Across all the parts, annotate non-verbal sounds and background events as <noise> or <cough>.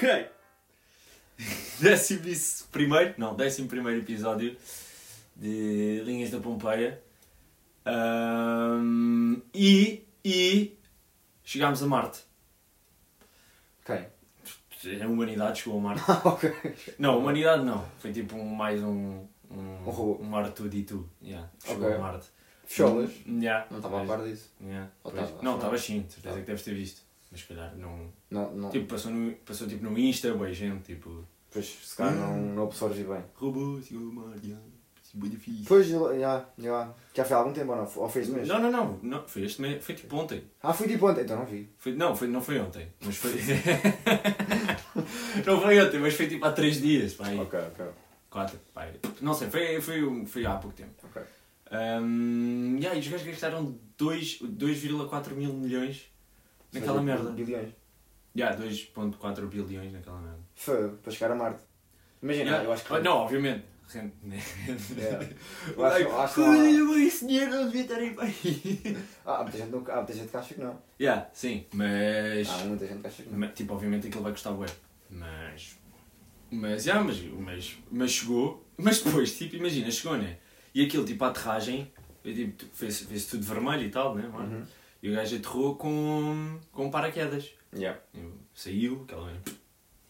Ok. Décimo primeiro, não, décimo primeiro episódio de Linhas da Pompeia. Ahm, e, e chegámos a Marte. Ok. A humanidade chegou a Marte. <laughs> Ah, ok. Não, a humanidade não. Foi tipo um, mais um. Um, Um robô. Um R2D2. Yeah, chegou Ok. a Marte. Fecholas. Yeah, Não estava a par disso. Yeah? Não, estava sim, certeza que deves ter visto. Mas se calhar não. Não, não. Tipo, passou, no, passou tipo no Insta, boa gente, tipo. Pois, se calhar não, não absorve bem. Robô, chegou a Marte, yeah, isso é difícil. Pois, já, já. Já foi há algum tempo ou não? Ou foi este mês? Não, não, não, não, foi este mês, foi tipo ontem. Ah, fui tipo ontem, então não vi. Foi, não, foi, não foi ontem, mas foi. <laughs> não foi ontem, mas foi tipo há 3 dias, pá, aí. Ok, ok. 4, pá. Não sei, foi, foi, um- foi há pouco tempo. Ok. Um, yeah, e os gajos gastaram 2 2,4 mil milhões naquela merda. Bilhões. Yeah, 2,4 bilhões naquela merda. Foi, para chegar a Marte. Imagina, Yeah. eu acho que. Ah, Não, obviamente. Rende- Yeah. <laughs> Eu acho, eu acho que esse dinheiro não devia estar aí para aí. Ah, há muita gente, não- há muita gente que acha que não. Yeah, sim, mas. Há muita gente que acha que não. mas, Tipo, obviamente aquilo vai custar bué. Mas. Mas, yeah, mas, mas, mas chegou. Mas depois, tipo, imagina, chegou, né? E aquilo, tipo, a aterragem, eu, tipo, fez, fez tudo vermelho e tal, né? mano? Uhum. E o gajo aterrou com, com paraquedas. Yeah. Saiu, aquela.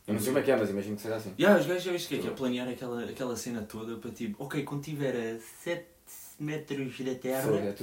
Eu não sei como é que é, mas imagino que seja assim. Yeah, os gajos já viste que é, que é planear aquela, aquela cena toda para tipo, ok, quando tiver a 7 metros da terra, Fogo, é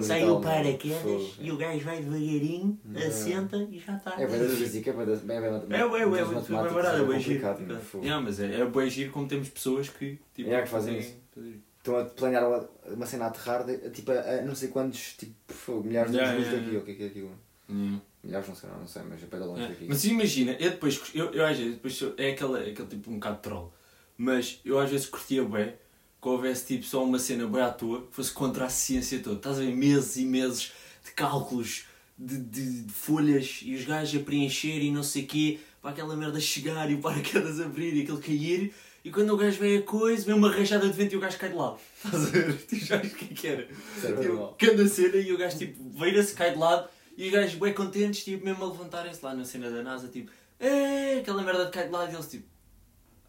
e sai o né? paraquedas e o gajo vai devagarinho, Yeah. assenta e já está. É bem física, é bem da. Bem, bem, É, ué, ué, das ué, matemáticas, é barato, é bem complicado, giro. né? Fogo. Yeah, mas é, é bem giro como temos pessoas que tipo, Yeah, que fazem conseguem isso. fazer. Estão a planear uma, uma cena a aterrar, de, tipo, a, a não sei quantos, tipo, milhares de Yeah, yeah, daqui, ou o que é que é aquilo? Yeah. Milhares não sei, não, não sei, mas é para longe É, daqui. Mas imagina, eu depois, eu, eu às vezes, depois é aquele, aquele tipo um bocado de troll, mas eu às vezes curtia bem que houvesse tipo só uma cena bem à toa que fosse contra a ciência toda. Estás a ver meses e meses de cálculos, de, de, de folhas e os gajos a preencher e não sei o quê, para aquela merda chegar e o paraquedas abrir e aquilo cair. E quando o gajo vê a coisa, vê uma rachada de vento e o gajo cai de lado. <laughs> Estás a ver? Tu já viste o que é que era? Tipo, cada cena e o gajo tipo vira-se, cai de lado e os gajos bem contentes, tipo, mesmo a levantarem-se lá na cena da NASA, tipo, é aquela merda de cai de lado e eles tipo,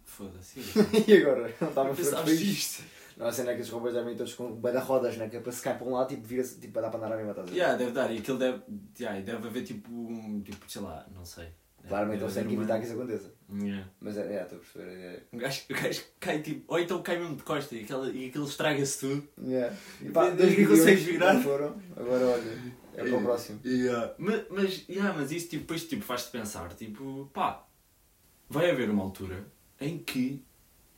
foda-se. E agora? <laughs> Não estava pensaste isto. Não, a cena é que os robôs devem todos com de rodas, né? Que é para se cair para um lado, tipo, vira-se, tipo, para dar para andar a mesma, estás a ver? Yeah, deve dar, e aquilo deve, yeah, e deve haver tipo, um, tipo, sei lá, não sei. Claramente Deve eles têm que evitar que isso aconteça. Yeah. Mas é, é, estou a perceber. É, O gajo, o gajo cai tipo, ou então cai mesmo de costa e, aquela, e aquilo estraga-se tudo. yeah. E pá, depois dois que consegues virar? foram. Agora olha, é para o próximo. Yeah. Mas, mas, yeah, mas isso tipo, depois tipo, faz-te pensar, tipo, pá, vai haver uma altura em que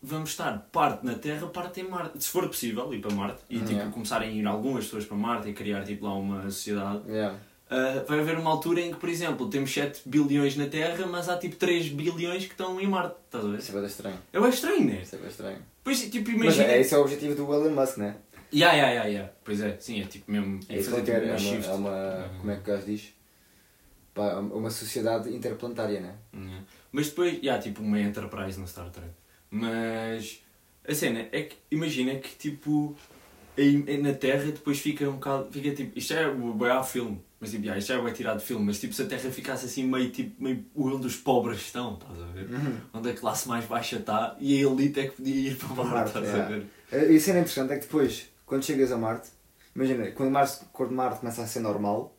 vamos estar parte na Terra, parte em Marte. Se for possível, ir para Marte e tipo, Yeah. começarem a ir algumas pessoas para Marte e criar tipo, lá uma sociedade. Yeah. Uh, vai haver uma altura em que, por exemplo, temos 7 bilhões na Terra, mas há tipo 3 bilhões que estão em Marte. Estás a ver? Isso é bem estranho. Eu acho estranho, né? Isso é bem estranho. Pois, tipo, Mas imagina. é, esse é o objetivo do Elon Musk, né? Yeah, yeah, yeah, yeah. Pois é, sim, é tipo mesmo. É isso fazer quer. tipo É uma, é uma. Como é que o gajo diz? Pá, uma sociedade interplanetária, né? Yeah. Mas depois, yeah, tipo uma Enterprise no Star Trek. Mas a cena é que imagina que tipo na Terra depois fica um bocado. Fica tipo. Isto é bem ao filme. Mas tipo, yeah, isto já é tirado de filme. Mas tipo se a Terra ficasse assim meio tipo meio onde os pobres estão, estás a ver? Onde a classe mais baixa está e a elite é que podia ir para Marte, Marte, estás a yeah. ver? E a cena interessante é que depois, quando chegas a Marte, imagina, quando Marte, quando Marte começa a ser normal,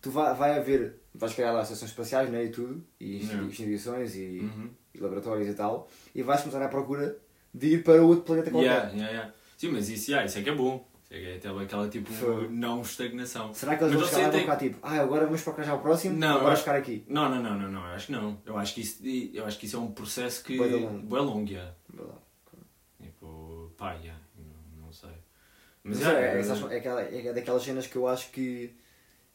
tu vai, vai haver, vais criar lá estações espaciais né, e tudo, e instituições e, Uhum. e laboratórios e tal, e vais começar à procura de ir para outro planeta qualquer. Yeah, yeah, yeah. Sim, mas isso, yeah, isso é que é bom. É é até aquela tipo Foi. não estagnação. Será que eles Mas vão chegar lá tem- ficar tipo, ah, agora vamos procurar já o próximo, Não, agora ficar aqui. Não, não, não, não, não, eu acho que não. Eu acho que isso, eu acho que isso é um processo que. Vá lá. Tipo, pá, yeah, não, não sei. Mas Mas é, é, é, aquela, é daquelas cenas que eu acho que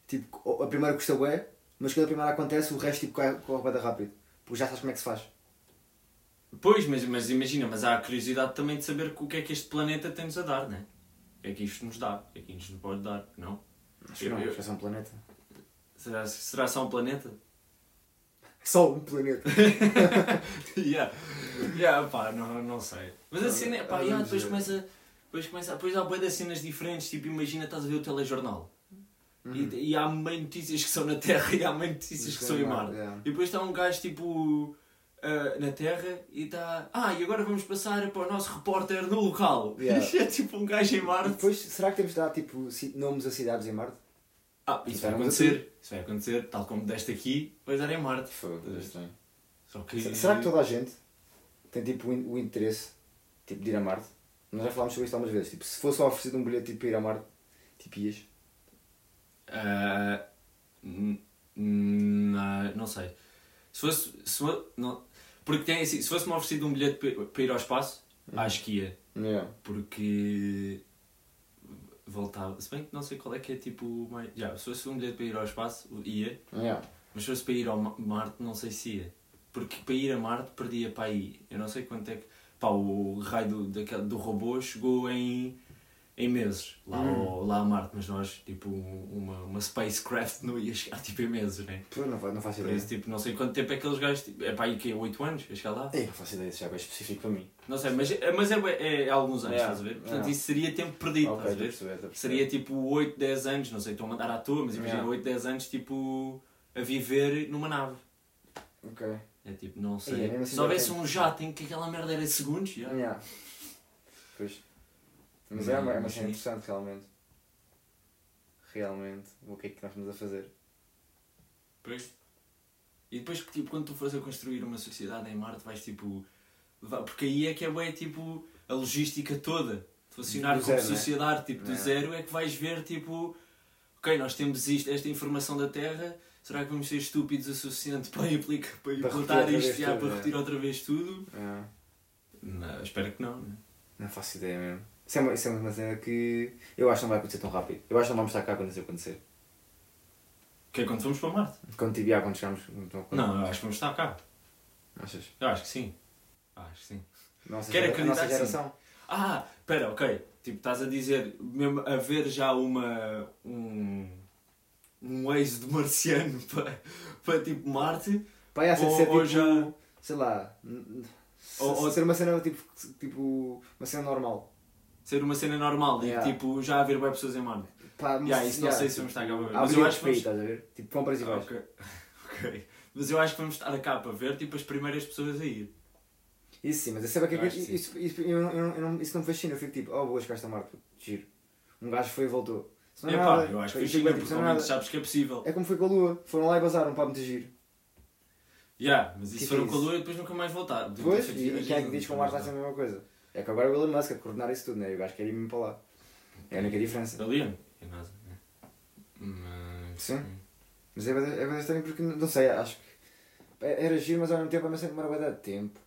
tipo, a primeira custa bué, mas quando a primeira acontece o resto tipo, corre, corre rápido. Porque já sabes como é que se faz. Pois, mas, mas imagina, mas há a curiosidade também de saber o que é que este planeta tem-nos a dar, né? O que é que isto nos dá? É que isto nos pode dar? Não? Acho que não, eu- acho que é só um planeta. Será, será só um planeta? Só um planeta. <laughs> yeah. Yeah, pá, não, não sei. Mas a cena é, pá, Ah, yeah, depois começa. Depois, começa, depois há bué das cenas diferentes, tipo, imagina, estás a ver o telejornal. E, e há meio notícias que são na Terra <laughs> e há meio notícias que são em Marte. Yeah. E depois está um gajo tipo. Ah, na Terra e está. Ah, e agora vamos passar para o nosso repórter no local. Yeah. <laughs> É tipo um gajo em E Marte. depois, será que temos de dar tipo nomes a cidades em Marte? Ah, isso vai acontecer. Isso vai acontecer, tal como deste aqui, vais dar em Marte. Estranho. Que. Se- Será que toda a gente tem tipo o in- o interesse tipo, de ir a Marte? Nós já falámos sobre isto algumas vezes. Tipo, se fosse oferecido um bilhete tipo, para ir a Marte, tipo ias. N- não sei. Se fosse. Se não, porque tem assim, se fosse-me oferecido um bilhete para, para ir ao espaço, Uhum. acho que ia. Yeah. Porque. Voltava. Se bem que não sei qual é que é tipo. mais- Já, se fosse um bilhete para ir ao espaço, ia. Yeah. Mas se fosse para ir ao Ma- Marte, não sei se ia. Porque para ir a Marte perdia para aí. Eu não sei quanto é que. Pá, o raio do, daquele, do robô chegou em, em meses lá, Hum. ao, lá a Marte, mas nós, tipo, uma, uma spacecraft não ia chegar <laughs> tipo em meses, né? Pô, não, não faço Por ideia. isso, tipo, não sei quanto tempo é que aqueles gajos. Tipo, é para aí que 8 anos a chegar lá? Ei, não faço ideia, isso já é bem específico para mim. Não sei, mas, é- mas é, é, é alguns anos, Yeah, estás a ver? Portanto, yeah. isso seria tempo perdido, ok, estás a ver? perceber, perceber. Seria tipo 8, 10 anos, não sei, estou a mandar à toa, mas imagina Yeah. 8, 10 anos, tipo, a viver numa nave. Ok. É tipo, não Ei, sei. mesmo assim Se houvesse um jato em que aquela merda era segundos, já. Yeah. Pois. Mas Não, é uma, é uma cena interessante, realmente. Realmente, o que é que nós estamos a fazer? Pois. E depois, tipo, quando tu fores a construir uma sociedade em Marte, vais tipo. Porque aí é que é bem, tipo, a logística toda. De funcionar como né? sociedade, tipo, do É. zero, é que vais ver, tipo. Ok, nós temos isto, esta informação da Terra, será que vamos ser estúpidos o suficiente <laughs> para, implica, para Para implantar isto já, tudo, para é. repetir outra vez tudo? Ah, Não, espero que não, né? não faço ideia mesmo. Isso é, uma, isso é uma cena que eu acho que não vai acontecer tão rápido. Eu acho que não vamos estar cá quando isso acontecer. Que é quando fomos para Marte? Quando tiver, ah, quando chegarmos. Então, quando- Não, eu acho que vamos estar cá. Achas? Eu acho que sim. Acho que sim. Nossa, Quero acreditar nossa que sim. geração. Ah, espera, ok. Tipo, estás a dizer, mesmo haver já uma. um. um êxodo marciano <laughs> para, para tipo Marte. Ser, Ou- ser ou tipo, já- sei lá, Ou- ou- ser uma cena tipo, tipo, uma cena normal. Ser uma cena normal e Yeah. tipo já haver bem pessoas em Marte. Pá, Yeah, isso não sei se tipo, vamos estar cá para ver. Mas eu acho que vamos-? Tipo, compras e vais. Ok. <laughs> ok. Mas eu acho que vamos estar cá para ver tipo as primeiras pessoas a ir. Isso sim, mas eu sei que é que sim. isso, isso, eu, não- eu, não- isso não me fascina. Eu fico tipo, oh, boas, cá está Marte, giro. Um gajo foi e voltou. Isso é nada. eu acho que China, tipo, porque isso ao é menos sabes que é possível. É como foi com a Lua. Foram lá e bazaram para muito giro. Yeah, mas isso que é foram com a isso? Lua e depois nunca mais voltaram. Depois, e, e quem é que diz que o Marte vai ser a mesma coisa? É que agora é o Elon Musk a coordenar isso tudo, né? E o gajo quer ir mesmo para lá. É a única diferença. Alien? É NASA. né? Mas. Sim. Mas é bem, é estranho porque, não sei, acho que era giro, mas ao mesmo tempo cena que demora de tempo.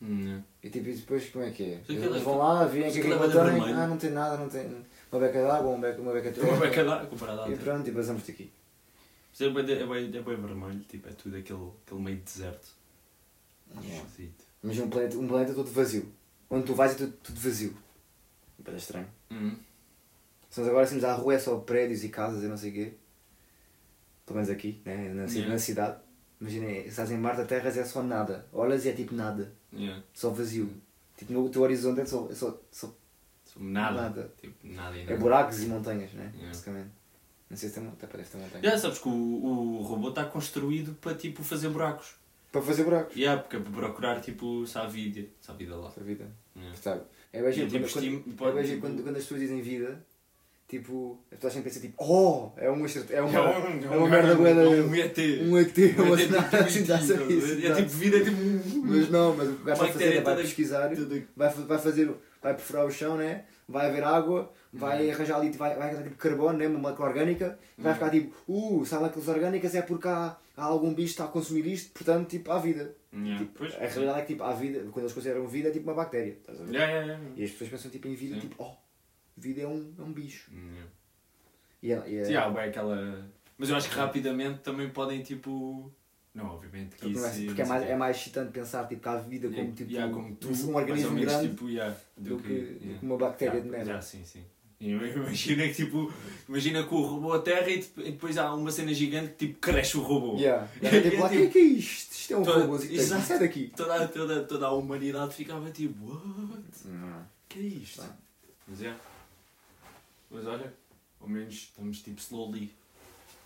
Hum, E tipo, e depois como é que é? Mas aquilo é- Eles vão lá, veem mas que aquilo é de vermelho. ah, não tem nada, não tem uma beca de água, uma beca, uma beca de uma beca lá comparada à E pronto, e basamos-te aqui. Mas é bem, é, bem, é bem vermelho, tipo, é tudo aquele, aquele meio de deserto. Yeah. Imagina um planeta, um planeta todo vazio. Onde tu vais é tudo, tudo vazio. É estranho. Hum. Se nós agora saímos à rua é só prédios e casas e não sei o quê. Pelo menos aqui, né? na, Yeah. na cidade. Imagina, estás em Marte, a Terra é só nada. Olhas e é tipo nada. Yeah. Só vazio. Tipo, no teu horizonte é só, é só, só Nada. Nada. Tipo, nada e é nada. buracos e montanhas, né? Yeah. Basicamente. Não sei se tem, até parece ter montanhas. Já sabes que o, o robô está construído para tipo fazer buracos. Para fazer buracos. Yeah, porque é para procurar tipo se há vida, se há vida lá. Essa vida. Yeah. Sabe? É bem giro E, tipo, quando, quando, é pode, giro tipo- quando, quando as pessoas dizem vida, tipo, as pessoas sempre pensam tipo, oh, é um é uma, <laughs> É é um- uma merda bué da- um ET. um ET, Um ET tipo assim, dá isso, É tipo vida, é tipo. Mas não, mas o gajo vai fazer é vai pesquisar, vai, vai fazer, vai perfurar o chão, né? Vai haver água, vai arranjar ali, vai, vai arranjar tipo carbono, né? Uma molécula orgânica, vai ficar tipo, uh, há moléculas orgânicas é porque há, há algum bicho que está a consumir isto, portanto, tipo, há vida. Yeah, Tipo, pois. a realidade é que tipo, há vida, quando eles consideram vida, é tipo uma bactéria, estás a ver? Yeah, yeah, yeah. E as pessoas pensam tipo em vida, Sim. tipo, oh, vida é um, é um bicho. Yeah. E é, é- Sim, há bem aquela. Mas eu acho que rapidamente também podem tipo. Não, obviamente que é, isso. porque é, mais, é mais excitante pensar tipo, que há vida como, tipo, Yeah, como tu, um organismo menos, grande tipo, yeah, do, que, do yeah. que uma bactéria Yeah, de merda. yeah, sim, sim. Imagina que tipo, imagina que o robô aterra e e depois há uma cena gigante que tipo cresce o robô. Yeah. <laughs> E era tipo, lá, tipo- "Que- que é isto? Isto é um robô, isto Exato. sai daqui. Toda, toda, toda a humanidade ficava tipo, what? Não. que é isto? Tá. Mas é. Mas olha, ao menos estamos tipo slowly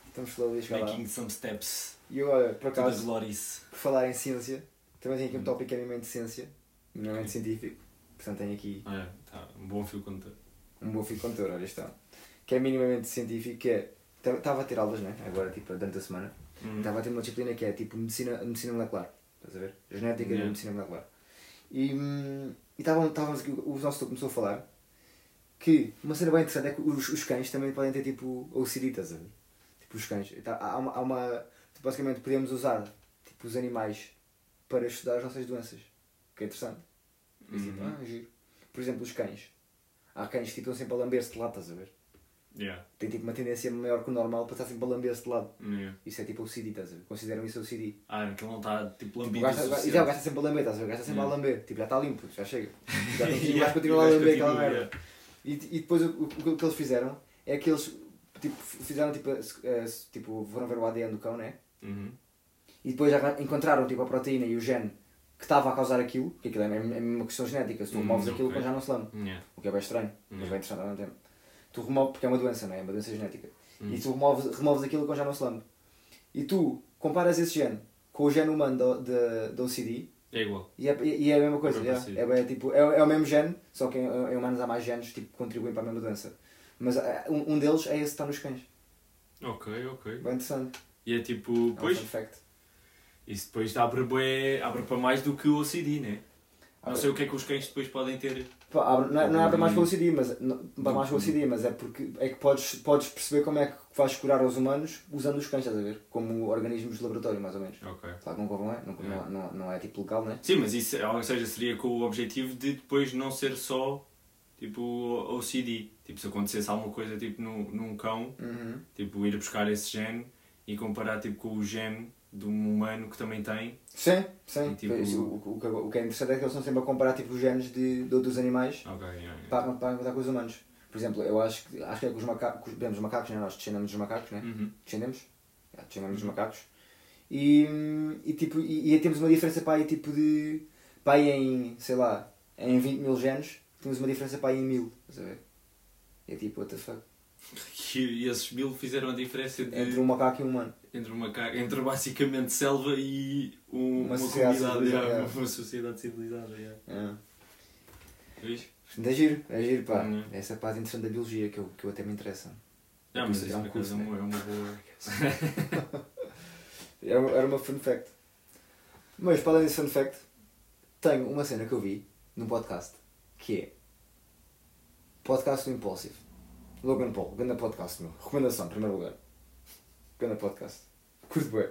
Estamos slowly a chegar lá. making some steps E eu, olha, por acaso, por falar em ciência, Também tenho aqui um tópico que é minimamente ciência, minimamente científico. Portanto, tenho aqui Ah, é, tá, um bom fio condutor. Um bom fio condutor, olha está. Que é minimamente científico, que é. Estava a ter aulas, né? Agora, tipo, durante a semana. Uhum. Estava a ter uma disciplina que é tipo medicina, medicina molecular. Estás a ver? Genética Yeah. e medicina molecular. E, hum, e aqui, o nosso doutor começou a falar que uma cena bem interessante é que os, os cães também podem ter tipo OCD, estás a ver? Tipo os cães. Tá, há uma, há uma tipo, basicamente podemos usar tipo, os animais para estudar as nossas doenças. Que é interessante. E, tipo, Uhum. ah, giro. Por exemplo, os cães. Há cães que estão sempre a lamber-se de lado, estás a ver? Yeah. Tem tipo uma tendência maior que o normal para estar sempre a lamber-se de lado. Yeah. Isso é tipo OCD, estás a ver? Consideram isso OCD. Ah, aquilo não está tipo Tipo, lambido. o gajo, o e já, o está sempre a lamber, estás a ver? O está sempre Yeah. a lamber. Tipo, já está limpo, já chega. <laughs> Já continua, o Yeah, continua a o lamber aquela merda. E, e depois o, o, o que eles fizeram é que eles tipo, fizeram tipo, eh, tipo, foram ver o ADN do cão, né? Uhum. E depois já encontraram tipo, a proteína e o gene que estava a causar aquilo, que aquilo é mesmo- é mesmo uma questão genética, se tu Hum, removes aquilo, o ok. cão já não se lame. Yeah. O que é bem estranho, mas Hum. bem interessante ao mesmo tempo. Tu removes, porque é uma doença, não é? É uma doença genética. Hum. E tu removes, removes aquilo, não se lame. E tu comparas esse gene com o gene humano da- OCD, É igual. E é, e é a mesma coisa, É é, é, tipo, é, é o mesmo gene, só que em, em humanos há mais genes tipo, que contribuem para a mesma doença. Mas eh, um, um deles é esse que está nos cães. Ok, ok. Bem interessante. E é tipo, É um pois. Isso depois abre, bué, abre para mais do que o OCD, né? Não Abre- sei o que é que os cães depois podem ter. Pá, abre- não, é- não é para mais Hum. com o OCD, mas, não, para mais com o OCD, mas é porque é que podes, podes perceber como é que vais curar aos humanos usando os cães, estás a ver? Como organismos de laboratório, mais ou menos. Ok. Claro que nunca não é, não, não, não, não é tipo legal, né? Sim, mas isso, ou seja, seria com o objetivo de depois não ser só tipo OCD. Tipo, se acontecesse alguma coisa tipo num, num cão, Uhum. tipo ir buscar esse gene e comparar tipo com o gene de um humano que também tem. Sim, sim. E, tipo- o, o, que- o que é interessante é que eles estão sempre a comparar tipo, os genes de, de outros animais Ok, yeah, yeah. para, para encontrar com os humanos. Por exemplo, eu acho que, acho que é com os macacos, exemplo, os macacos, né? nós descendemos dos macacos, né? Uhum. Descendemos? Já, descendemos dos macacos. E, e, tipo, e, e temos uma diferença para aí tipo de. para aí em, sei lá, em 20 mil genes, temos uma diferença para aí em mil. Estás a ver? E é tipo, what the fuck? E, <laughs> e esses mil fizeram a diferença de, Entre um macaco e um humano. Entre, uma, entre basicamente selva e um- Uma uma, sociedade comunidade, yeah. uma sociedade civilizada. Yeah. É. Vês? É giro, é giro, pá. Uhum. Essa é parte interessante da biologia que eu, que eu até me interessa. Ah, mas Isso é um acaso é curso, uma, é uma boa. Era, <laughs> era uma fun fact. Mas para além desse fun fact, tenho uma cena que eu vi num podcast que é Podcast do Impulsive. Logan Paul, grande podcast meu. Recomendação, em primeiro lugar. Grande podcast. Curto bem.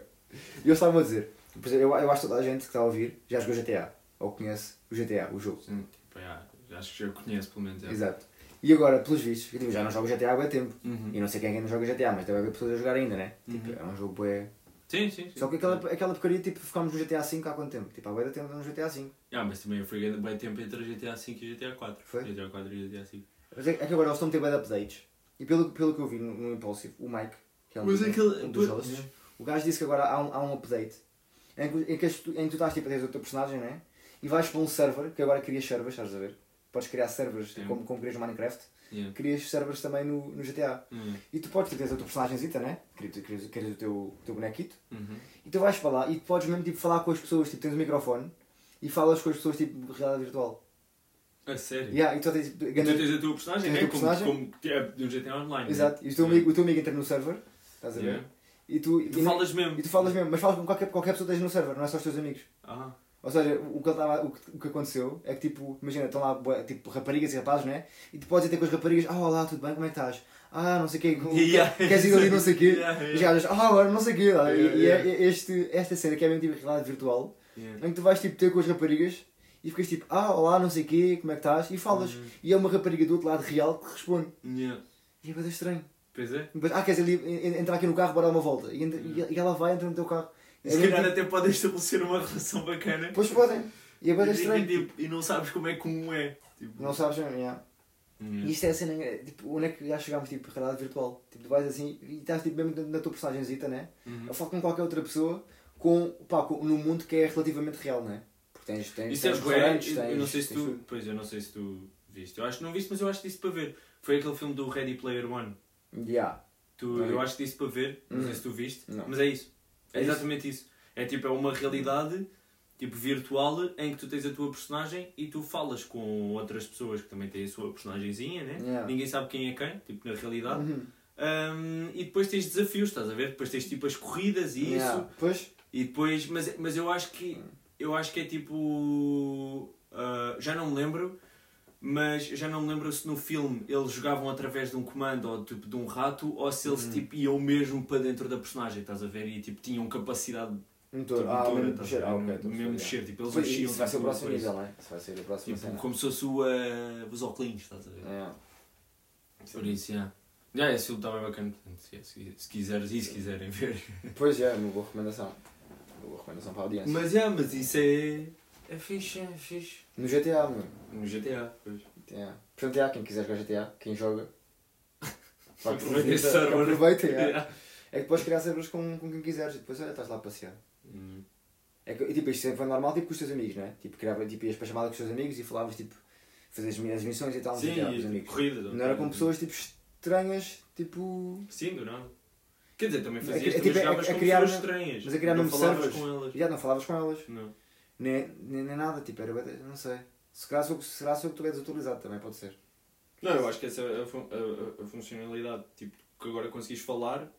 E eu estava a dizer, por exemplo, eu, eu acho que toda a gente que está a ouvir já jogou GTA. Ou conhece o GTA, o jogo. Sim, tipo, yeah, acho que já conheço pelo menos. yeah. Exato. E agora, pelos vistos, eu digo, já não jogo GTA há algum tempo. Uhum. E não sei quem é que não joga GTA, mas deve haver pessoas a jogar ainda, né? Tipo, Uhum. é um jogo bué. Sim, sim, sim. Só que aquela, aquela porcaria, tipo, ficámos no GTA V há quanto tempo? Tipo, há bué tempo no GTA V. Ah, mas também eu fui bem tempo entre GTA V e GTA 4. Foi? GTA 4 e GTA 5. Mas é, é que agora eles estão a ter bué de updates. E pelo, pelo que eu vi no, no Impulsive, o Mike, que é um, Mas dos- aquele- um dos hosts, o gajo disse que agora há um, há um update em que, em que, em que tu estás tipo, a ter o teu personagem, né? E vais para um server, que agora crias servers, estás a ver? Podes criar servers, tipo, Sim. como, como crias no Minecraft, Yeah. crias servers também no, no GTA. E tu podes tipo, ter o teu personagemzita, né? Crias, crias, crias o teu, teu bonequito. Uhum. E tu vais para lá e podes mesmo tipo, falar com as pessoas, tipo, tens um microfone e falas com as pessoas tipo realidade virtual. A sério? Yeah, e tu tens tipo, E ganda- tu tens a tua personagem, Tens a né? tua Como, personagem? como é de um GTA Online. Exato, e o teu, amigo, o teu amigo entra no server, estás a ver? Yeah. E tu, E tu e, falas mesmo. e tu falas mesmo, mas falas com qualquer, qualquer pessoa que esteja no server, não é só os teus amigos. Ah. Ou seja, o que, tava, o, que, o que aconteceu é que tipo, imagina, estão lá tipo, raparigas e rapazes, né? E tu podes ir ter com as raparigas, ah olá, tudo bem, como é que estás? Ah, não sei o quê, Yeah. queres ir ali, não sei o quê? Yeah, yeah. E ah, agora não sei o quê. lá. E- Yeah, e yeah. é este, esta cena que é mesmo tipo realidade virtual, Yeah. em que tu vais tipo ter com as raparigas e ficas tipo, ah, olá, não sei o quê, como é que estás? E falas. Uhum. E é uma rapariga do outro lado real que responde. Yeah. E é bastante estranho. Pois é. Depois, ah, queres ali entrar aqui no carro, bora dar uma volta. E, entra- e- e ela vai, entra no teu carro. E É se mesmo calhar tipo- até podem estabelecer uma relação bacana. Pois podem. E é E, estranho. tipo, e não sabes como é que um é. Tipo, Não sabes, não, yeah. Yeah. E isto é a cena, é, tipo, onde é que já chegámos, tipo, realidade virtual? Tipo, tu vais assim e estás tipo, mesmo na, tua personagemzita, né? Uhum. A falar com qualquer outra pessoa com, pá, com, num mundo que é relativamente real, né? Porque tens, tens, Isso é tens restaurantes, eu, tens... eu não sei se tu. tudo. Pois eu não sei se tu viste. Eu acho que não viste, mas eu acho que disse para ver. Foi aquele filme do Ready Player One. Yeah. Tu, vi. eu acho que disse para ver, não Hum. sei se tu viste, Não. mas é isso. É É isso? exatamente isso. É tipo, é uma realidade tipo virtual em que tu tens a tua personagem e tu falas com outras pessoas que também têm a sua personagemzinha, né? Yeah. Ninguém sabe quem é quem, tipo na realidade. Uhum. Um, e depois tens desafios, estás a ver? Depois tens tipo as corridas e isso. Yeah. Pois, E depois, mas, mas eu acho que eu acho que é tipo. ah, já não me lembro, mas já não me lembro se no filme eles jogavam através de um comando ou tipo de um rato ou se eles Uhum. tipo, iam mesmo para dentro da personagem, estás a ver? E tipo tinham capacidade motor. tipo, ah, motora, mesmo mexer. Ah, ok. mesmo mexer, tipo, eles mexiam Isso vai ser o tipo, próximo nível, não é? Isso vai ser o próximo Tipo, como se fosse o, ah, os óculos, estás a ver? É. Por isso, já. Já, esse filme está bem bacana, portanto, se, se, se quiseres e se quiserem ver. Pois é, uma boa recomendação. Uma boa recomendação para a audiência. Mas, já, mas isso é. É fixe, é fixe. No GTA, meu. No GTA, pois. GTA. Portanto, há quem quiser jogar GTA, quem joga. <laughs> Pá, que Aproveita esse que server. Aproveita, é. Yeah. É que podes criar servers com, com quem quiseres e depois, olha, estás lá a passear. Hum. É que, e, tipo, isto sempre foi normal, tipo, com os teus amigos, não é? Tipo, criava, tipo, ias para a chamada com os teus amigos e falavas, tipo, fazias as missões e tal, no Sim, GTA com os e amigos. corrida. Não era com pessoas, tipo, estranhas, tipo... Sim, do nada. Quer dizer, também É fazias, é também tipo, é- jogavas é com criar pessoas estranhas. mas é criar não mesmo falavas servers. com elas. Já não falavas com elas. Não. Nem, nem, nem nada, tipo, era, não sei. Se calhar sou, será só que tu és atualizado também, pode ser. Não, eu acho que essa é a, a- a- funcionalidade tipo, que agora conseguis falar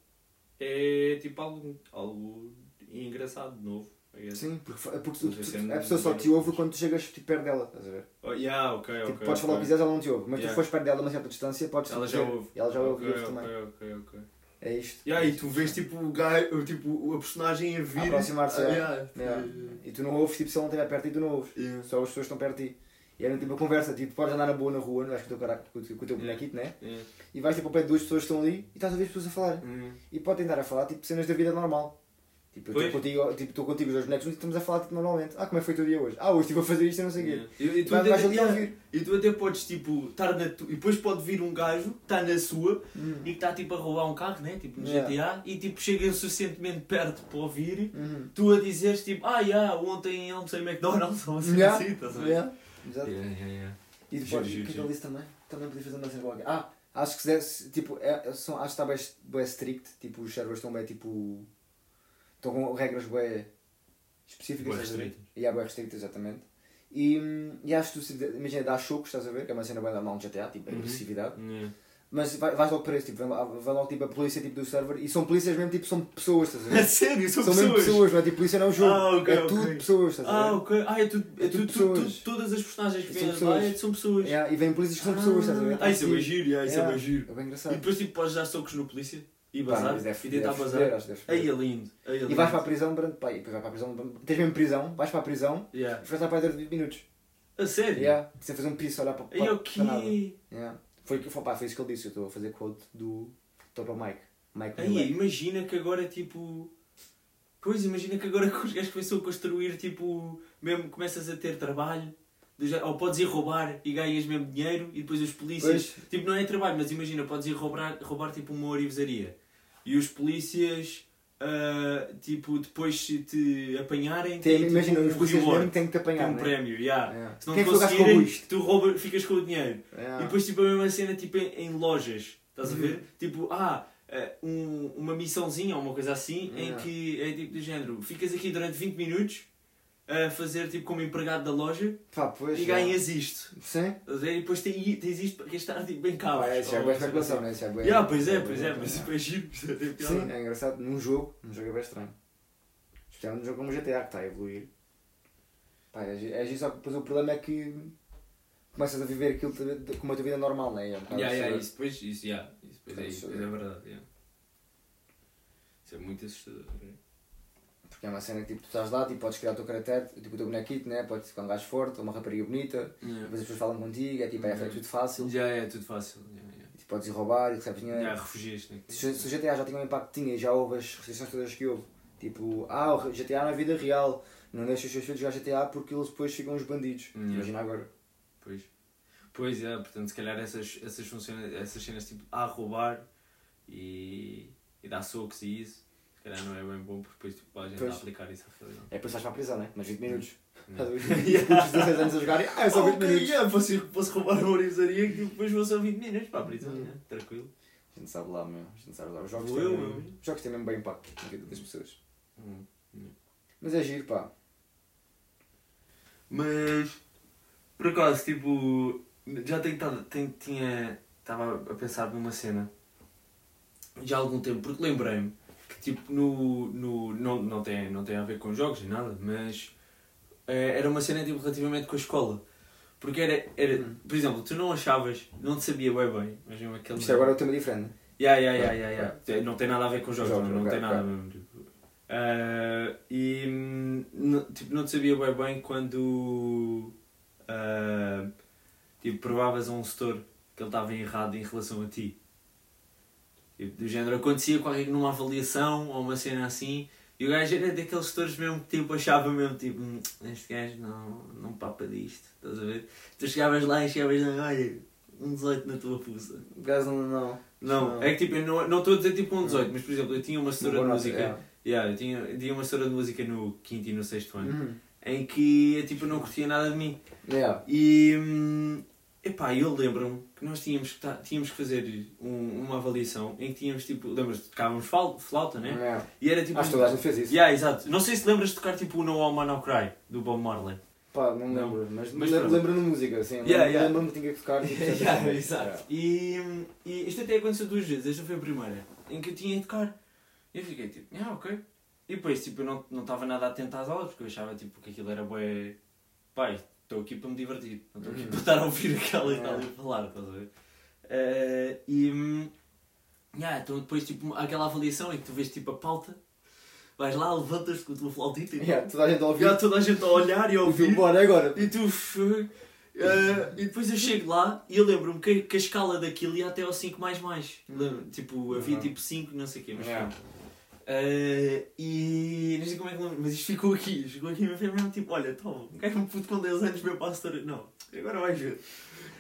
é tipo algo, algo engraçado, novo. Sim, porque, porque tu, tu- é a pessoa só te ouve quando tu chegas tipo, perto dela, estás a ver? Oh, yeah, ok, Tipo, ok. podes falar o que quiseres, ela não te ouve, mas Yeah. tu fores perto dela a uma certa distância, podes Ela tipo, já ouve. E ela já ouve, Ok, ouve também. ok, ok, ok. É isto. Yeah, e tu vês tipo o gajo, tipo, a personagem a vir. Aproximar-se, Ah, é. yeah. Yeah. E tu não ouves, tipo, se ela não estiver perto de ti, tu não ouves. Yeah. Só as pessoas estão perto de ti. E era tipo uma conversa, tipo, podes andar na boa na rua, não vais com o teu, caraca, com o teu, com o teu bonequito, né? Yeah. E vais tipo ao pé de duas pessoas que estão ali e estás a ver as pessoas a falar. Hum. E pode tentar a falar tipo cenas da vida normal. Tipo, eu estou contigo, tipo, estou contigo os dois bonecos e estamos a falar tipo, normalmente. Ah, como é que foi o teu dia hoje? Ah, hoje estive a fazer isto e não sei o quê. Yeah. E, e tu Vai- até, vais ali a yeah, ouvir. e tu até podes tipo estar na tu... e depois pode vir um gajo, está na sua Hum. e que está tipo a roubar um carro, né? Tipo no Yeah. GTA, e tipo chega suficientemente perto para ouvir, Uhum. tu a dizeres tipo, ah, yeah, ontem almocei McDonald's <laughs> ou assim, Yeah. assim, estás a ver? Yeah. Exato. Yeah, yeah, yeah. E depois, o que é que ele disse também? Também podia fazer uma cena qualquer. Ah, acho que se desse, tipo, é, são, acho que está bem, bem strict, tipo, os servers estão bem, tipo, estão com regras bem específicas. Ver? restritas. E há bem restritas, exatamente. E, hum, e acho que tu, imagina, dá chocos, estás a ver? Que é uma cena bem normal no GTA, tipo, Uhum. agressividade. Yeah. Mas vai, vais logo para isso, tipo, vai, logo tipo a polícia tipo, do server e são polícias mesmo, tipo, são pessoas, estás a ver? <laughs> A sério, são, São mesmo pessoas. pessoas, não é tipo polícia não é um jogo, Ah, ok, é ok. tudo pessoas, estás a ver? Ah, ok. Ah, é tudo, é É tudo tudo, pessoas. tudo- todas as personagens que vêm lá é- são pessoas. Yeah, e vêm polícias que são pessoas, estás a ver? Ah, isso é Tipo, bem giro, yeah, isso é yeah, bem giro. É bem E engraçado. depois tipo podes dar socos no polícia e bazar e tentar bazar. que. Aí é lindo. Aí é lindo. E vais para a prisão durante. Pá, e depois vais para a prisão. Tens mesmo prisão, vais para a prisão Yeah. e ficas lá para aí durante 20 minutos. A sério? Yeah. Sem fazer um piso, olhar para, para, o para nada. quê? Yeah. Foi, foi, pá, foi isso que ele disse. Eu estou a fazer quote do Total Mike. Mike Aí Miller. imagina que agora tipo. Pois imagina que agora que <laughs> os gajos começam a construir tipo. Mesmo começas a ter trabalho. Ou podes ir roubar e ganhas mesmo dinheiro e depois os polícias. Pois. Tipo, não é trabalho, mas imagina, podes ir roubar, roubar tipo uma orivesaria. E os polícias. ah, tipo, depois se te apanharem, Tem, têm, imagina, tipo, os um polícias reward. mesmo têm que te Tem apanhar. um né? prémio, yeah. Yeah. Se não Quem te é conseguirem, tu rouba, ficas com o dinheiro. Yeah. E depois tipo a mesma cena tipo em, em lojas, estás Uhum. a ver? Tipo, ah, eh, um, uma missãozinha ou uma coisa assim em Yeah. que é tipo do género, ficas aqui durante 20 minutos a fazer tipo como empregado da loja Pá, pois. e yeah. ganhas isto. Sim. Estás a ver? E depois tens, tens isto para gastar tipo, bem caro. Pá, isso já é boa especulação, né? Isso já é bué- Yeah, pois é, já pois é, mas tipo, é giro. é. Sim, é engraçado. Num jogo, num jogo é bem estranho. Especialmente num jogo como GTA que está a evoluir. Pá, é, é giro, só que depois o problema é que começas a viver aquilo como a tua vida normal, não é? É um Yeah, yeah, isso depois, isso, yeah, isso depois é, isso é verdade. Yeah. Isso é muito assustador. Porque é uma cena que tipo, tu estás lá, tipo, podes criar o teu caráter, tipo o teu bonequito, né? Podes ficar um gajo forte, ou uma rapariga bonita, Yeah. depois as pessoas falam contigo, é tipo, é, é tudo fácil, Já é tudo fácil. Yeah, yeah. e tu podes ir roubar e recebes dinheiro. Yeah, refugias, né? Se, se o GTA já tinha o impacto que tinha e já houve as restrições todas que houve, tipo, ah, o GTA na vida real, não deixa os seus filhos jogar GTA porque eles depois ficam os bandidos. Yeah. Imagina agora. Pois. Pois é, portanto, se calhar essas, essas, funciona, essas cenas tipo a roubar e, e dar socos e isso, calhar não é bem bom porque depois tipo, a gente Pois. a aplicar isso à realidade. É por isso vais para a prisão, né? Mas 20 minutos. Estás a <laughs> Yeah. ver? Os putos de 16 anos a jogar, ah, é só 20 Ok, minutos. yeah, posso, posso roubar uma orizaria que depois vou só 20 minutos para a prisão, Hum. né? tranquilo. A gente sabe lá, meu. A gente sabe lá. Os jogos, têm, eu, mesmo- meu. os jogos têm mesmo bem impacto na vida das pessoas. Hum. Mas é giro, pá. Mas, por acaso, tipo, já tenho estado, tenho, tinha, estava a pensar numa cena já há algum tempo, porque lembrei-me tipo, no, no, não, não, tem, não tem a ver com jogos nem nada, mas eh, era uma cena, tipo, relativamente com a escola. Porque era, era Hum. por exemplo, tu não achavas, não te sabia bem bem, mas mesmo aquele... Isto agora é um tema diferente. Yeah, yeah, yeah, yeah, yeah. Não tem nada a ver com jogos, Jogos, não, não tem nada mesmo. Tipo. Ah, e hum, não- tipo, não te sabia bem bem quando ah, tipo, provavas a um setor que ele estava errado em relação a ti. Do género, acontecia qualquer numa avaliação ou uma cena assim, e o gajo era daqueles setores mesmo que tipo, achava mesmo tipo, "Hum, este gajo não, não papa disto, estás a ver? Tu chegavas lá e chegavas lá, olha, um 18 na tua fuça. O gajo não. não. Não, é que tipo, eu não não estou a dizer tipo um 18, mas por exemplo, eu tinha uma assessora de música. é. Yeah, eu, tinha, eu tinha uma assessora de música no quinto e no sexto ano, Uhum. em que tipo, eu não curtia nada de mim. Yeah. E hum, epá, eu lembro-me que nós tínhamos que, ta- tínhamos que fazer um- uma avaliação em que tínhamos tipo, lembras-te, tocávamos flauta, né? Yeah. E era tipo. Acho que toda a gente fez isso. Yeah, exato. Não sei se lembras de tocar tipo o No All Man No Cry do Bob Marley. Pá, não Não. lembro, mas, Mas lembro- pronto. lembro-me de música, assim. Yeah, yeah. Lembro-me que tinha que tocar. tipo, <laughs> Yeah, exato. E, e isto até aconteceu duas vezes. Esta foi a primeira, em que eu tinha de tocar. E eu fiquei tipo, ah, ok. E depois, tipo, eu não não estava nada atento às aulas, porque eu achava tipo, que aquilo era bué... Pai, estou aqui para me divertir. Não estou aqui Uhum. para estar a ouvir aquela e Yeah. tal e falar, estás a ver? Eh, e... hum, yeah, então depois, tipo, há aquela avaliação em que tu vês, tipo, a pauta. Vais lá, levantas-te com a tua flautita e Yeah, toda a gente a ouvir. já toda a gente a olhar e a ouvir. filme, bora agora. E tu. eh, e depois eu chego lá e eu lembro-me que, que a escala daquilo ia até ao 5 mais mais. Lembro- Tipo, havia Uhum. tipo 5, não sei o quê, mas Yeah. Eh, e não sei como é que mas isto ficou aqui, ficou aqui mesmo, mesmo tipo, olha, toma, um gajo um puto com 10 anos meu história. Não, agora vais ver.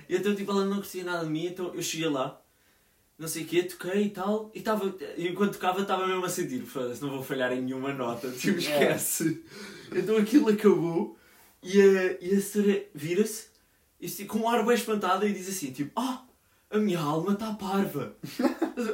E então tipo, ela não curtia nada de mim, então eu cheguei lá, não sei o quê, toquei e tal, e estava, enquanto tocava estava mesmo a sentir, foda-se, não vou falhar em nenhuma nota, <laughs> tipo, Yeah. esquece. Então aquilo acabou e a, e a senhora vira-se e assim, com um ar bem espantado e diz assim, tipo, ah, a minha alma está parva.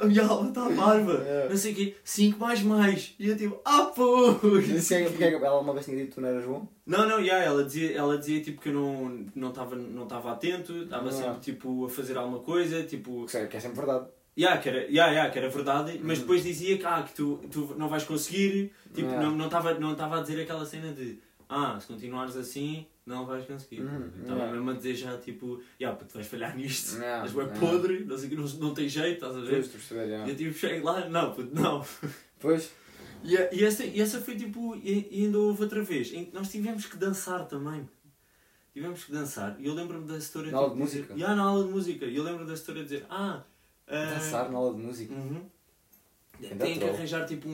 A minha alma está parva. Yeah. Não sei o quê, 5 mais mais. E eu tipo, ah pô! Porque é que ela uma vez tinha dito que tu não eras bom? Não, não, yeah, ela, dizia, ela dizia tipo que eu não não estava não tava atento, estava Ah. sempre tipo a fazer alguma coisa, tipo, Que é que é sempre verdade. yeah, que, era, yeah, yeah, que era verdade, mas Uhum. depois dizia que, ah, que tu, tu não vais conseguir, tipo, Yeah. não estava não estava a dizer aquela cena de ah, se continuares assim, não vais conseguir. Uhum, Estava yeah. mesmo a dizer já tipo, yeah, tu vais falhar nisto, Yeah, <laughs> és yeah. podre, não sei não, não tem jeito, estás a ver? Tu perceber, E yeah. eu tipo, chego lá, não, puto, não. <laughs> Pois, E, e essa, e essa foi tipo. E, e ainda houve outra vez em que nós tivemos que dançar também. Tivemos que dançar. E eu lembro-me da história. Na aula tipo, de dizer- música? Ya, na aula de música. E eu lembro da história de dizer: Ah. ah, dançar na aula de música. Uhum. Tem que arranjar tipo um,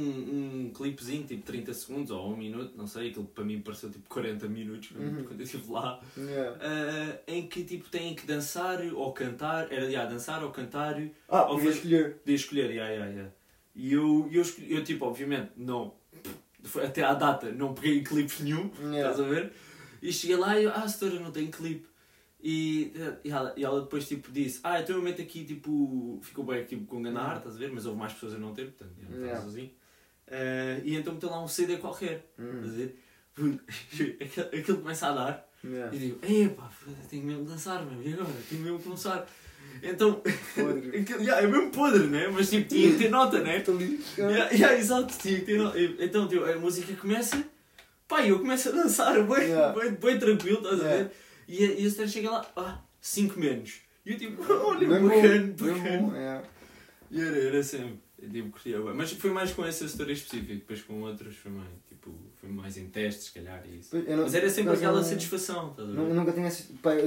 um clipezinho, tipo 30 segundos ou um minuto, não sei, aquilo para mim pareceu tipo 40 minutos Uhum. quando eu estive lá, Yeah. ah, em que tipo têm que dançar ou cantar, era já dançar ou cantar, Ah, Ou podia escolher. de escolher, yeah, yeah, yeah. E eu, eu, escolhi, eu tipo, obviamente, não, até à data, não peguei clipe nenhum, Yeah. estás a ver? E cheguei lá e eu, ah, setora, não tem clipe. E, e, ela, e ela depois tipo disse, ah, então eu meto aqui, tipo, ficou bem tipo, com grande arte, estás a ver? Mas houve mais pessoas a não ter, portanto, eu não estava Yeah. sozinho. Eh, e então meteu lá um CD qualquer, Hum. estás a ver? Aquilo, <laughs> aquilo começa a dar, Yeah. e digo, epá, tenho mesmo de dançar, meu, e agora? Tenho mesmo que começar. Então, <laughs> aquilo, yeah, é mesmo podre, né? Mas tipo, tinha que ter nota, né? Yeah, yeah, exato, tinha que ter nota. Então, tipo, a música começa, pá, eu começo a dançar, bem, Yeah. bem, bem tranquilo, estás a ver? E, a- e a senhora chega lá, ah, 5 menos. E eu tipo, <laughs> olha, bacana, bacana. yeah. E era, era sempre, eu, tipo, curtia bem. Mas foi mais com essa história específica, depois com outros foi mais, tipo, foi mais em testes, se calhar, e isso. Não- Mas era sempre aquela não- satisfação, estás a ver? Nu- Nunca tinha.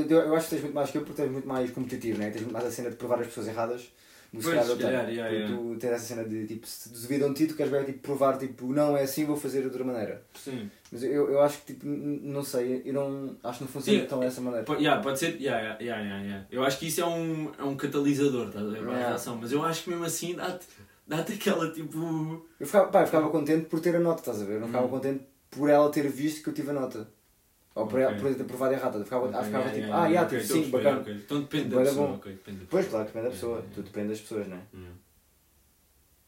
eu acho que tens muito mais que eu porque tens muito mais competitivo, né? tens muito mais a cena de provar as pessoas erradas se Pois, tenho. calhar, yeah, yeah. Tu tens essa cena de tipo, se duvidam de ti, tu queres ver tipo, provar tipo, não é assim, vou fazer de outra maneira. Sim. Mas eu, eu acho que tipo, não sei, eu não acho que não funciona Sim, tão dessa maneira. Po- yeah, pode ser, yeah, yeah, yeah, yeah, eu acho que isso é um, é um catalisador estás a ver, para a Yeah. reação, mas eu acho que mesmo assim dá-te dá aquela tipo. Eu ficava, pá, eu ficava contente por ter a nota, estás a ver? Eu não ficava Hum. contente por ela ter visto que eu tive a nota. Ou por, ela, Ok. por eu ter provado errado. Ficava, Ok, ah, ficava yeah, tipo, yeah, ah, yeah, já, ok, tipo, sim, perceber, bacana. ok. Então depende da pessoa. bom. ok, depende da Pois, pessoa. claro, depende da Yeah, pessoa. yeah, Tudo depende das pessoas, né? yeah.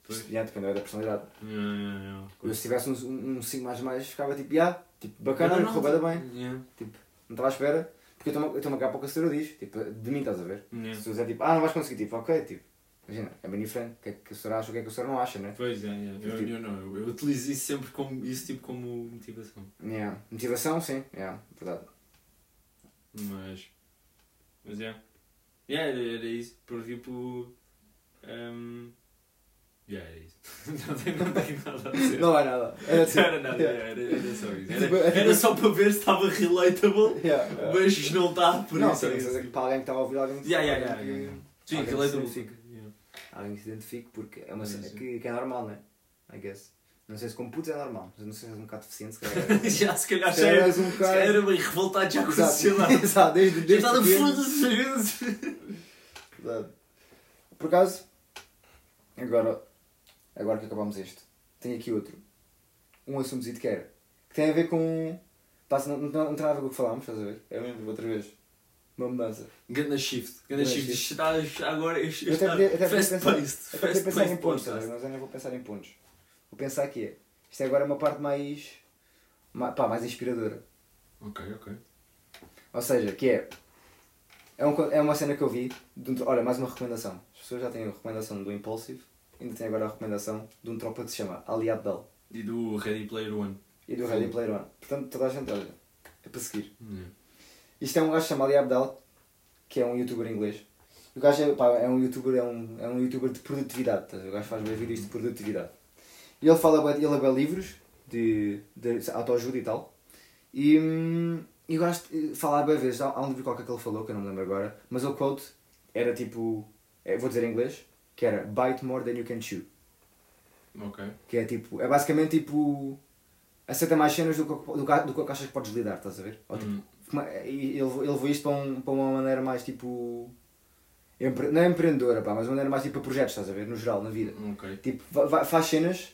Isso, yeah, depende da personalidade. Yeah, yeah, yeah. Eu se tivesse um 5 mais mais, ficava tipo, já, tipo, bacana, não, correu bué da bem. Yeah. Tipo, Não estava à espera, porque eu estou-me a cagar para o que a senhora diz. Tipo, de mim estás a ver? Yeah. Se tu disser tipo, ah, não vais conseguir, tipo, ok, tipo, imagina, é bem diferente. O que é que a senhora acha, o que é que a senhora não acha, né? Pois é, é. Eu, Tipo- eu não, eu, eu utilizo isso sempre como, isso tipo como motivação. Yeah. Motivação, sim, yeah, verdade. Mas. Mas é. Yeah, era, era isso. Por tipo. Um, yeah, era isso. <laughs> não, tem, não tem nada a dizer. Não é nada. Era assim. Não era nada, Yeah. era, era só isso. Tipo, Era, é tipo- era só para ver se estava relatable, Yeah, yeah. mas não está por não, isso. é é que para alguém que está a ouvir, alguém, Yeah, yeah, yeah, yeah. Sim, alguém alguém que se identifique, porque é uma cena que, que é normal, né? I guess. Não sei se como putos é normal, não sei se és um bocado deficiente, se calhar. <laughs> já, se calhar já era, um bocado. era bem revoltado já com Exato, sociedade. <laughs> Exato, desde, Já está de pequeno. foda-se. Verdade. Por acaso, agora, agora que acabamos este, tenho aqui outro. Um assunto que era. Que tem a ver com. Passa, não, não, não tem nada a ver com o que falámos, estás a ver? É mesmo, outra vez. Uma mudança. Ganda shift. Ganda shift. shift. Está, está agora. Eu até podia, até fast pensar, paced. até Fast pensar em pontos, estás mas eu não vou pensar em pontos. Vou pensar que é. Isto é agora uma parte mais. ma- pá, mais inspiradora. Ok, ok. Ou seja, que é. É, um, é uma cena que eu vi. De um, tro- olha, mais uma recomendação. As pessoas já têm a recomendação do Impulsive. Ainda têm agora a recomendação de um tropa que se chama Ali Abdel. E do Ready Player One. E do Ready Player One. Portanto, toda a gente, olha, é para seguir. Yeah. Isto é um gajo chamado Ali Abdel, que é um youtuber inglês. O gajo é, pá, é um youtuber, é um, é um youtuber de produtividade. tá? O gajo faz bem vídeos de produtividade. E ele fala ele é bem livros de, de autoajuda e tal. E, hum, e o gajo eh, fala bem vezes. Há, há um livro qualquer que ele falou, que eu não me lembro agora. Mas o quote era tipo. eh, vou dizer em inglês. Que era Bite more than you can chew. Ok. Que é tipo. É basicamente tipo. Aceita mais cenas do que, do, do que achas que podes lidar, estás a ver? Ou, tipo, Hum. Ele, ele levou isto para, um, para uma maneira mais tipo. empre- não é empreendedora, pá, mas uma maneira mais tipo para projetos, estás a ver? No geral, na vida. Ok. Tipo, va- va- faz cenas,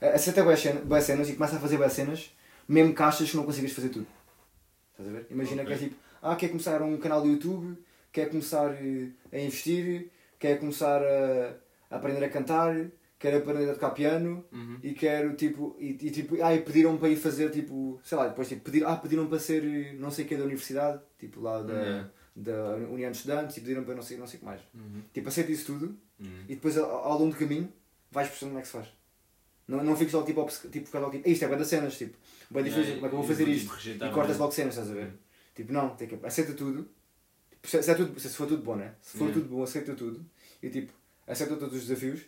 aceita boas cenas, boas cenas e começa a fazer boas cenas, mesmo que achas que não consigas fazer tudo. Estás a ver? Imagina Ok. que é tipo, ah, quer começar um canal do YouTube, quer começar eh, a investir, quer começar a, a aprender a cantar, quer aprender a tocar piano Uhum. e quero tipo, e, e, tipo, ah, e pediram para ir fazer tipo, sei lá, depois tipo, pedir, ah, pediram para ser não sei o que da universidade, tipo lá da, Yeah. da União de Estudantes e pediram para não sei, não sei o que mais. Uhum. Tipo, aceita isso tudo Uhum. e depois ao, ao longo do caminho vais percebendo como é que se faz. Não, não fiques logo tipo, tipo, ficar logo tipo, isto é bem das cenas, tipo, bem difícil, como é que eu vou fazer isto? rejeitar E cortas logo cenas, estás a ver? Tipo, não, tem que, aceita tudo. Tipo, se, se é tudo, se for tudo bom, né? Se for Yeah. tudo bom, aceita tudo. E tipo, aceita todos os desafios.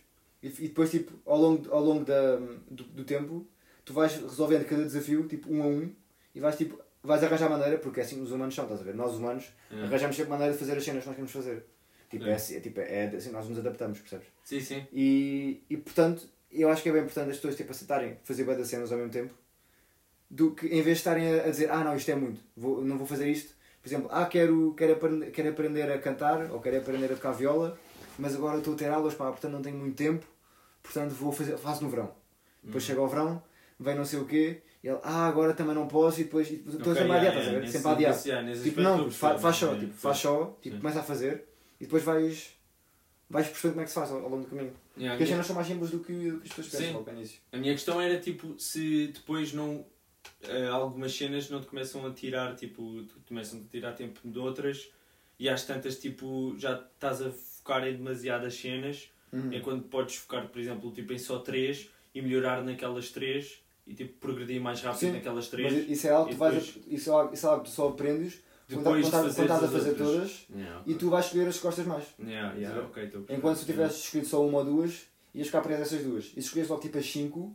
E, e depois, tipo, ao longo, ao longo da, do, do tempo, tu vais resolvendo cada desafio, tipo, um a um. E vais, tipo, vais arranjar maneira, porque é assim os humanos são, estás a ver? Nós humanos Yeah. arranjamos sempre maneira de fazer as cenas que nós queremos fazer. Tipo, é, É. assim, é, tipo, é assim, nós nos adaptamos, percebes? Sim, sim. E, e portanto, eu acho que é bem importante as pessoas tipo, aceitarem fazer das cenas ao mesmo tempo, do que em vez de estarem a, a dizer, ah não, isto é muito, vou, não vou fazer isto. Por exemplo, ah, quero, quero, aprender, quero aprender a cantar, ou quero aprender a tocar viola, mas agora estou a ter aulas, pá, portanto não tenho muito tempo, portanto vou fazer, faço no verão. Depois Uhum. chega ao verão, vem não sei o quê, e ele, ah, agora também não posso, e depois, estou Ok, sempre a adiar, yeah, estás a ver? yeah, Sempre a adiar. yeah, Tipo, não, fa- faz só, yeah, tipo, faz só, tipo, começa a fazer, e depois vais, vais percebendo como é que se faz ao, ao longo do caminho. Yeah, Porque as cenas são mais simples do que, do que as pessoas pensam ao início. A minha questão era tipo se depois não eh, algumas cenas não te começam a tirar tipo tu começam a tirar tempo de outras e às tantas tipo já estás a focar em demasiadas cenas Uhum. enquanto podes focar por exemplo tipo em só três e melhorar naquelas três e tipo progredir mais rápido Sim, naquelas Mas três isso é algo que e tu vais, depois- isso é algo, isso é algo que tu só aprendes quando, depois quando, estás- de quando estás a fazer outras. todas Yeah, e tu vais escolher as que gostas mais. yeah, yeah, ok, estou a perceber. Enquanto se tu tivesses escolhido só uma ou duas, ias ficar preso essas duas. E se escolheres logo tipo as cinco,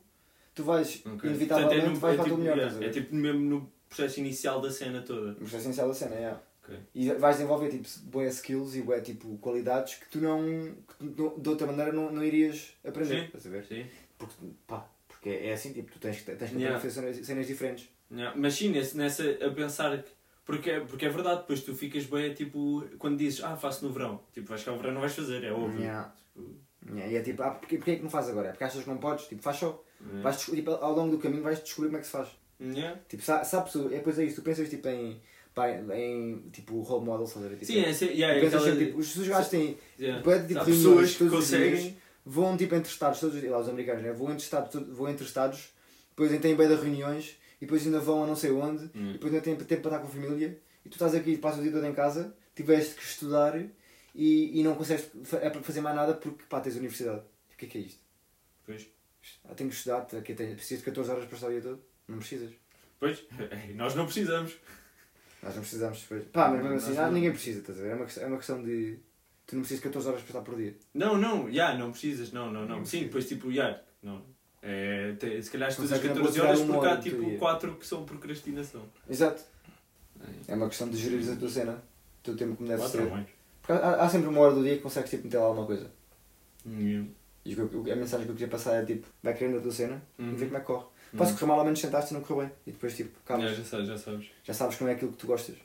tu vais, Ok. inevitavelmente, Portanto, é no- vais é para tipo, tua melhor. yeah, é ver? tipo mesmo no processo inicial da cena toda Mas é essencial da cena, é. Ok. E vais desenvolver tipo, boas skills e bué, tipo, qualidades que tu não, que tu de outra maneira não, não irias aprender. Sim. Estás a ver? Sim. Porque, pá, porque é assim, tipo, tu tens, tens que Yeah. fazer cenas, cenas diferentes. Yeah, Mas sim, nesse, nessa a pensar que. Porque, é- porque é verdade, depois tu ficas bem, tipo, quando dizes, ah, faço no verão. Tipo, vais cá ao verão, não vais fazer, é óbvio. Yeah. Tipo, Yeah, E é tipo, ah, porquê, porquê é que não fazes agora? É porque achas que não podes? Tipo, faz só. yeah. Vais tipo, ao longo do caminho vais descobrir como é que se faz. Yeah. Tipo, sa- sabes, é depois é isso, tu pensas tipo em, em tipo role model, estás a ver? Tipo, Sim, é, sim, yeah, tu é pensas aquela- sempre, tipo, os os gajos têm yeah. de tipo, pessoas que conseguem. vão tipo entre estados, todos os, lá os americanos, né? vão entre estados, vão entre estados, depois têm bem de reuniões e depois ainda vão a não sei onde, Hum. e depois ainda têm tempo para estar com a família, e tu estás aqui, passas o dia todo em casa, tiveste que estudar e, e não consegues é fazer mais nada porque pá, tens universidade. O que é que é isto? Pois. Ah, tenho que estudar, tá, que tenho, preciso de 14 horas para estar o dia todo? Não precisas. Pois, <laughs> nós não precisamos. Nós não precisamos depois. Pá, mas mesmo assim, não. ninguém precisa, estás a ver? É uma, questão, é uma questão de. Tu não precisas de 14 horas para estar por dia. Não, não, já, não precisas, não, não, não. Não Sim, depois tipo, já, não. É, te- se calhar estudas Consegues na 14 boa horas porque há tipo dia. 4 que são procrastinação. Exato. É uma questão de gerir a tua cena, o teu tempo como deve 4 ser. mais. Porque há, há sempre uma hora do dia que consegues tipo, meter lá alguma coisa. Hum, E que eu- a mensagem que eu queria passar é tipo, vai querendo a tua cena Uhum. e vê como é que corre. Posso correr mal, ao menos sentaste e não correu bem. E depois tipo, calma, Já, já sabes, já sabes. já sabes como é aquilo que tu gostas.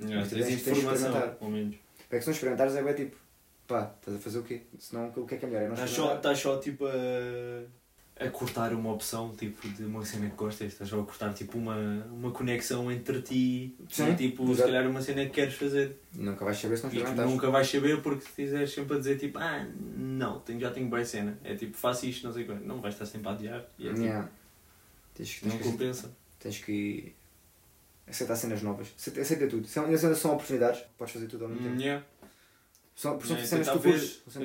Já, Mas tu tens de experimentar. ao menos. É que se não experimentares é bem tipo, pá, estás a fazer o quê? Senão o que é que é melhor? É não Estás só, estás só tipo a, a cortar uma opção tipo de uma cena que gostas, estás só a cortar tipo uma, uma conexão entre ti Sim, e tipo, se exato. calhar uma cena que queres fazer. Nunca vais saber se não experimentares. nunca vais saber porque se estiveres sempre a dizer tipo, ah, não, tenho, já tenho boa cena. É tipo, faço isto, não sei quando. Não vais estar sempre a adiar. E é, tipo, Yeah. Tens, que- tens não que compensa. tens que aceitar cenas novas. Aceita, aceita tudo. São, são- são oportunidades, podes fazer tudo ao mesmo tempo. Yeah. São, são Yeah, cenas que tu ver,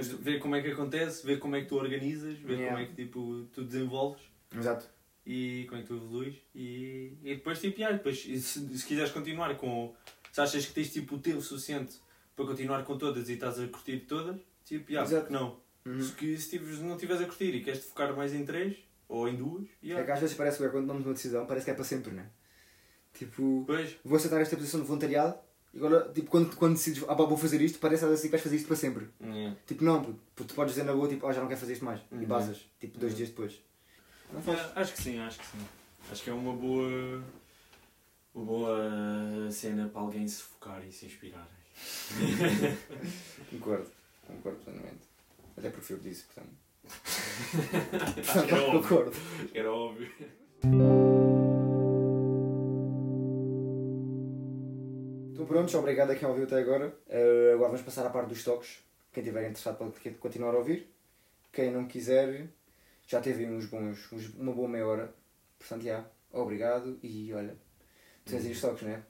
tu- ver como é que acontece, ver como é que tu organizas, ver Yeah. como é que tipo, tu desenvolves Exato. e como é que tu evoluís e, e depois tipo, yeah, depois, se, se quiseres continuar com. Se achas que tens tipo o tempo suficiente para continuar com todas e estás a curtir todas, tipo, yeah, Exato. não? Uhum. Se, se tiveres- não estiveres a curtir e queres te focar mais em três ou em duas, É yeah. que às vezes parece que quando tomamos uma decisão, parece que é para sempre, não é? Tipo, Pois, vou aceitar esta posição de voluntariado e agora, tipo, quando, quando decides, ah pá, vou fazer isto, parece assim que vais fazer isto para sempre. yeah. Tipo, não, puto, tu podes dizer na boa, tipo, ah, já não quero fazer isto mais. Uhum. E basas, tipo, dois Uhum. dias depois. Não faz. Yeah, acho que sim, acho que sim. Acho que é uma boa. Uma boa cena para alguém se focar e se inspirar. <laughs> Concordo, concordo plenamente. Até porque foi o que disse, portanto. Acho que era <laughs> óbvio. Era óbvio. Então prontos, obrigado a quem ouviu até agora. Eh, agora vamos passar à parte dos toques. Quem estiver interessado pode continuar a ouvir. Quem não quiser, já teve uns bons, uns- uma boa meia hora. Portanto, já, obrigado e olha, tu tens aí os toques, não é?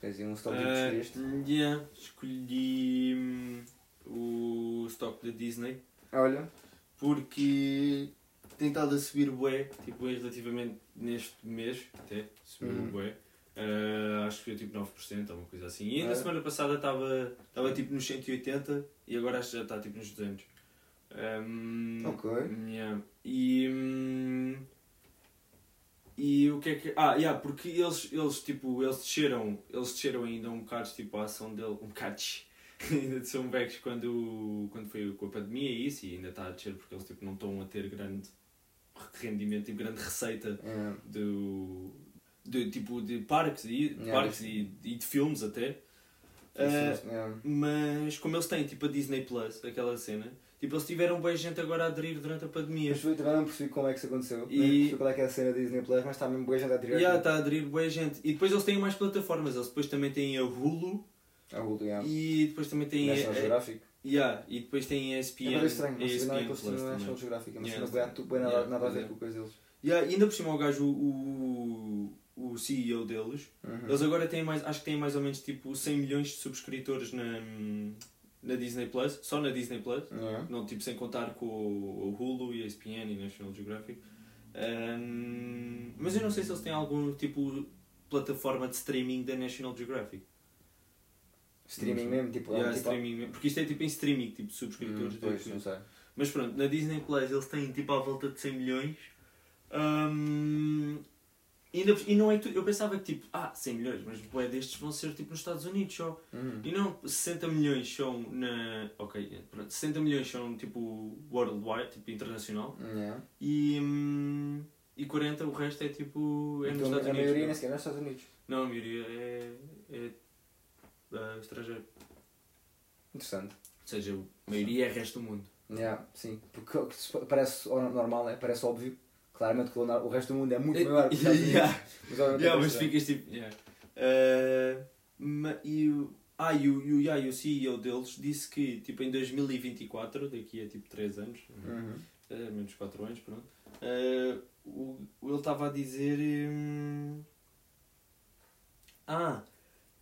Tens aí um stock que Uh, escolheste. yeah, escolhi hum, o stock da Disney Olha, porque tem estado a subir bué, tipo, bué relativamente neste mês, até, subiu Uhum. bué. Uh, acho que foi tipo 9% ou uma coisa assim. E na É. semana passada estava estava tipo nos 180 e agora acho que já está tipo nos 200. Um, Ok. yeah. E, hum, e o que é que. Ah, yeah, porque eles, eles, tipo, eles desceram, eles desceram ainda um bocado tipo, a ação dele, um bocado ainda de São Becos quando, quando foi com a pandemia e isso, e ainda está a descer porque eles tipo, não estão a ter grande rendimento e grande receita é, do, de, tipo, de parques, e, Yeah, parques isso. e, e de filmes até. Ah, é, mas como eles têm tipo a Disney Plus, aquela cena, tipo eles tiveram bem gente agora a aderir durante a pandemia. Mas eu também não percebi como é que isso aconteceu. E- Nem percebi qual é que é a cena da Disney Plus, mas está mesmo boa gente a tirar. Já está a aderir boa gente. E depois eles têm mais plataformas, eles depois também têm a Hulu A Hulu, yeah. e depois também têm National Geographic. yeah, e depois têm a ESPN. É bem estranho, não sabia nada que ESPN eles tinham também. National Geographic. É uma Yeah, boa, boa nada, nada a ver é. com a coisa deles. Yeah, e ainda por cima o gajo, o, o CEO deles, Uhum. eles agora têm mais, acho que têm mais ou menos tipo 100 milhões de subscritores na, na Disney Plus, só na Disney Plus. Yeah. Não, tipo, sem contar com o, o Hulu e a ESPN e National Geographic. Ahm, mas eu não sei se eles têm algum tipo plataforma de streaming da National Geographic. Streaming Não mesmo, tipo, Yeah, tipo streaming mesmo. Porque isto é tipo em streaming, tipo subscritores. Hum, pois, não sei. Mas pronto, na Disney Plus eles têm tipo à volta de 100 milhões. Ahm, e, por- e não é que tu- eu pensava que tipo, ah, 100 milhões, mas bué destes vão ser tipo nos Estados Unidos só. Uhum. E não, 60 milhões são na. Ok, pronto, 60 milhões são tipo worldwide, tipo internacional. Yeah. E, hum, e 40 o resto é tipo. É nos Então, Estados a Unidos. maioria nem não? sequer é nos Estados Unidos. Não, a maioria é. é ah, estrangeiro. Interessante. Ou seja, a maioria é resto do mundo. Yeah, sim. Porque o que parece o normal, é, parece óbvio. Claramente que o o resto do mundo é muito Eh, maior que os Estados <laughs> Unidos. yeah. Mas, Yeah, é mas ficas tipo. Yeah. Ah, ma- e o. Ah, e o, e, o, e o CEO deles disse que tipo em 2024, daqui a tipo 3 anos, Uhum. eh, menos 4 anos, pronto, eh, o, ele estava a dizer hum, Ah,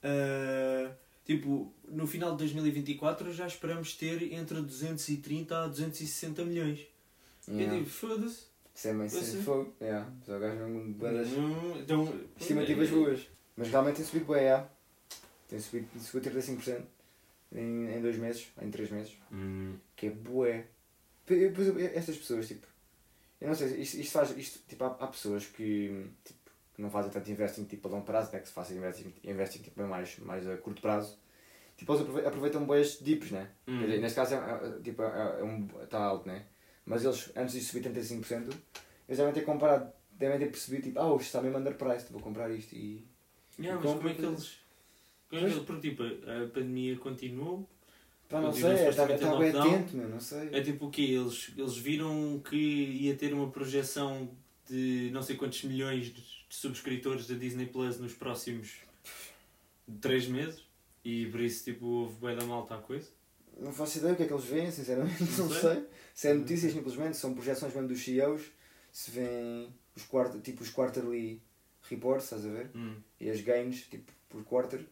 ah, tipo, no final de 2024 já esperamos ter entre 230 a 260 milhões. Yeah. Eu digo, foda-se. Isso é meio sem fogo. Yeah. Só o gajo é um bué das Hum, Então, estimativas é- boas. Mas realmente tem subido bem, yeah. Tem subido, subido 35% em, em dois meses, em três meses. Hum, Que é bué. Estas pessoas, tipo. Eu não sei, isto, isto faz. Isto, tipo, há, há pessoas que, tipo, que não fazem tanto investing tipo, a longo prazo, né? que se fazem investing, investing tipo, mais, mais a curto prazo. Tipo, eles aproveitam, bem estes dips, né? hum. Quer dizer, neste caso é, é, tipo, é, é um, está alto, né? Mas eles, antes de subir 35%, eles devem ter comparado, devem ter percebido, tipo, ah, isto está mesmo underpriced, vou comprar isto e. Yeah, E mas como é que eles. Como é que eles. Porque tipo, a pandemia continuou. Pá, não sei, em bem atento, meu, não sei. É tipo o quê? Eles, eles viram que ia ter uma projeção de não sei quantos milhões subscritores da Disney Plus nos próximos 3 meses e por isso tipo houve bem da malta a coisa. Não faço ideia o que é que eles veem, sinceramente, <laughs> Não não, sei. sei. Se é notícias simplesmente, são projeções mesmo dos CEOs, se vêem os quarter, tipo os quarterly reports, estás a ver? Hum. E as gains, tipo, por quarter.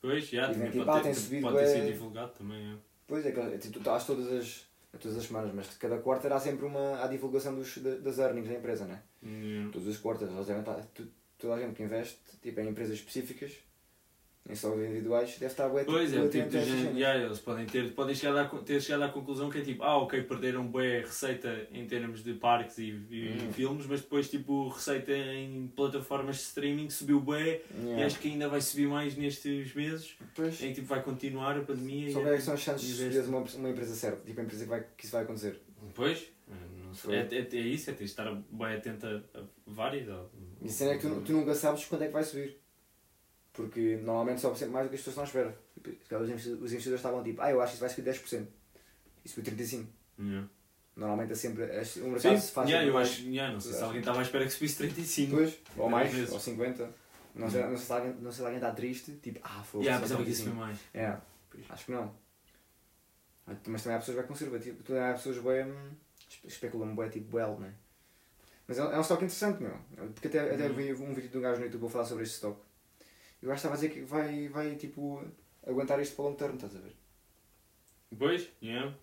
Pois, já, E também tipo, pode, ah, tem ter, subido pode ter sido bué. divulgado também. É. Pois é, que é, tipo, tu estás todas as, todas as semanas, mas cada quarter há sempre uma a divulgação dos, da- das earnings da empresa, né? Hum. Todos os quarters, eles devem estar, tu- toda a gente que investe tipo, em empresas específicas, em só individuais, deve estar bué, Pois é, tipo, de gente, yeah, eles podem ter, podem chegar a, ter chegado à conclusão que é tipo, ah ok, perderam bué receita em termos de parques e, e Hum. filmes, mas depois tipo receita em plataformas de streaming subiu bué e Yeah. acho que ainda vai subir mais nestes meses, Pois. em tipo, vai continuar a pandemia. Só e- é que são as chances de uma, uma empresa certa, tipo a empresa que, vai, que isso vai acontecer. Pois. Foi. É, é, é isso, é ter estar bem atento a, a várias. E a cena é que tu, tu nunca sabes quando é que vai subir. Porque normalmente sobe sempre mais do que as pessoas estão à espera. Tipo, os investidores, estavam tipo, ah, eu acho que isso vai subir 10%. E subiu 35%. Yeah. Normalmente é sempre. é- O Sim, mercado se faz yeah, eu mais. acho, yeah, não sei se alguém estava à espera que subisse 35. Depois, ou mais, vezes. ou 50. Não sei, não, sei se alguém, não sei se alguém está triste, tipo, ah, foi Yeah, pensava que isso foi mais. É, acho que não. Mas também há pessoas bem conservativas, também há pessoas bem. Espe- especulam bem, tipo, well, né? Mas é, é um stock interessante, meu. Porque até, até Uhum. vi um vídeo de um gajo no YouTube a falar sobre este stock. E o gajo estava a dizer que vai, vai tipo, aguentar isto para o long term, estás a ver? Pois, yeah.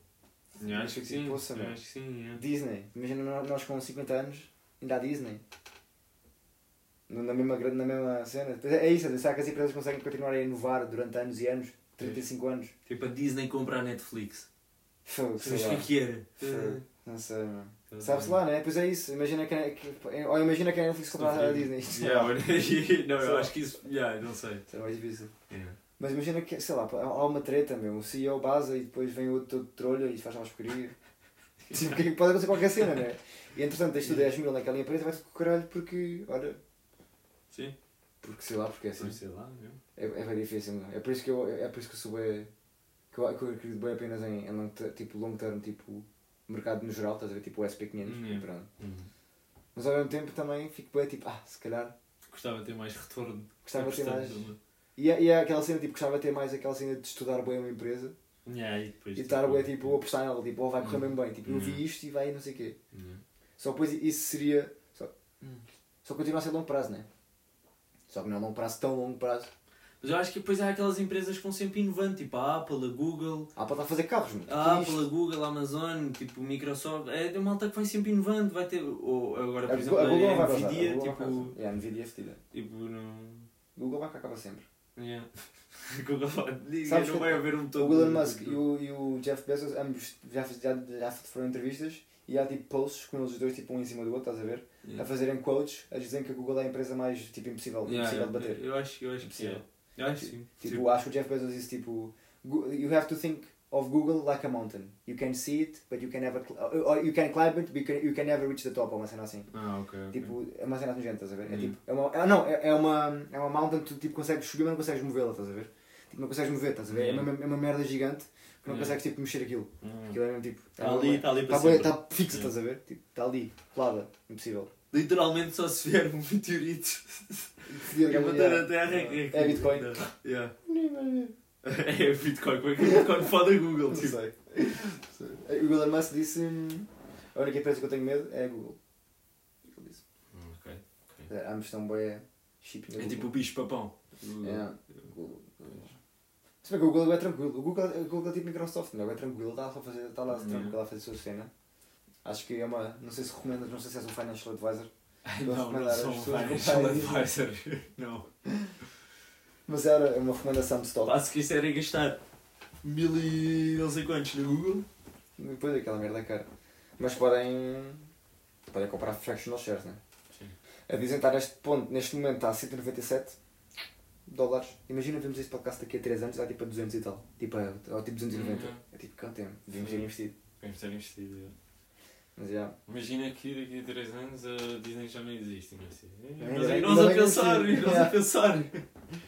Acho que Tipo, sim. poça, meu. acho que sim, yeah. Disney, imagina nós- com 50 anos, ainda há Disney. Na mesma, na mesma cena. É isso, será que as empresas conseguem continuar a inovar durante anos e anos? 35 anos? Tipo a Disney comprar a Netflix. Fogo, sei Sabes o lá. que é que era? Não sei, mano. Sabe-se lá, né? Pois é isso. Imagina que, que, ou imagina que a Netflix comprar a Disney. <laughs> Yeah, <laughs> não, eu acho que isso. Yeah, não sei. Isso é mais difícil. Yeah. Mas imagina que, sei lá, há uma treta, meu. O CEO basa e depois vem outro todo trolha e faz mais porcaria. <laughs> Tipo, pode acontecer qualquer cena, né? E entretanto, tens tu 10 mil naquela empresa vai-te com o caralho porque, olha, Sim, porque sei lá, porque é assim. sei lá. meu. É, é bem difícil, meu. É por isso que eu, é por isso que eu sou bem, que eu, que eu acredito bem apenas em, em long, ter- tipo, long term, tipo, mercado no geral, estás a ver? Tipo o SP500, Hum, é. pronto. Uhum. Mas ao mesmo tempo também fico bem tipo, ah, se calhar Gostava de ter mais retorno. gostava de ter mais. Apostando E é, e é aquela cena, tipo, gostava de ter mais aquela cena de estudar bem uma empresa Yeah, e depois. e estar bem, tipo, a apostar nela, tipo, oh, vai correr mesmo bem, tipo, eu vi isto e vai não sei o quê. Yeah. Só depois isso seria. Só, Hum. só continua a ser longo prazo, né? Só que não é longo prazo, tão longo prazo. Mas eu acho que depois há aquelas empresas que vão sempre inovando, tipo a Apple, a Google. Ah, para estar a fazer carros, mano. A Que? Apple, a Google, a Amazon, tipo Microsoft, é de malta que vai sempre inovando, vai ter, ou agora por A exemplo Google- a a vai a Nvidia, vai tipo. É, a Nvidia é fedida. tipo não... Google vai acaba sempre. Yeah. <laughs> Google vai- Sabes não que vai haver um todo... O Elon Musk e o, e o Jeff Bezos, ambos já, já, já foram entrevistas e há tipo posts com eles dois tipo um em cima do outro, estás a ver? A Yeah. fazerem quotes a dizerem que a Google é a empresa mais tipo impossível, Yeah, impossível de bater. Eu acho, eu acho que Impossível. sim. Eu que sim. Tipo, acho que o Jeff Bezos disse tipo "Gu- You have to think of Google like a mountain. You can see it, but you can never or you can climb it, but you can, you can never reach the top, ou uma cena assim. Ah, ok, ok. Tipo, é uma cena nojenta, estás a ver? É Hum. tipo, é uma, é, não, é, é uma, é uma mountain que tu tipo, consegues subir, mas não consegues movê-la, estás a ver? Tipo, não consegues mover, estás a ver? É, Hum. uma, é uma merda gigante que não Hum. consegues tipo, mexer aquilo. Aquilo é mesmo tipo. Está ali, está ali para Está tá fixa, Hum. estás a ver? Tipo, está ali, colada, impossível. Literalmente só se vier um meteorito que bater a terra é. É Bitcoin. Yeah. Não <laughs> É Bitcoin, como é que o Bitcoin fode a Google, tipo. sei. O Elon Musk disse: hum, A única empresa que eu tenho medo é a Google. Ele disse. Ok. É, Ambos estão bem chip na É Google. tipo o bicho papão. Google. É. Google. Se bem que o Google é tranquilo. O Google, o Google é tipo Microsoft, não é? É tranquilo. Está, só a fazer, está lá Yeah. tranquilo a fazer a sua cena. Acho que é uma. Não sei se recomendas, não sei se és um financial advisor. Não, não sou um financial advisor. <laughs> Não. Mas era uma recomendação de stock. Pá, se quiserem gastar mil e não sei quantos no Google. Depois aquela merda é cara. Mas podem. Podem comprar fractional shares, não é? Sim. A dizem estar neste ponto, neste momento está a 197 dólares. Imagina vemos este podcast daqui a 3 anos, está tipo a 200 e tal. Tipo a, ou tipo 290. Uhum. É tipo quanto tempo? Devíamos ter investido. Vamos ter investido. É. Mas já. Imagina que daqui a 3 anos a Disney já não existe. Não sei. Ainda Nós, bem- nós ainda a pensar, nós a Yeah. pensar.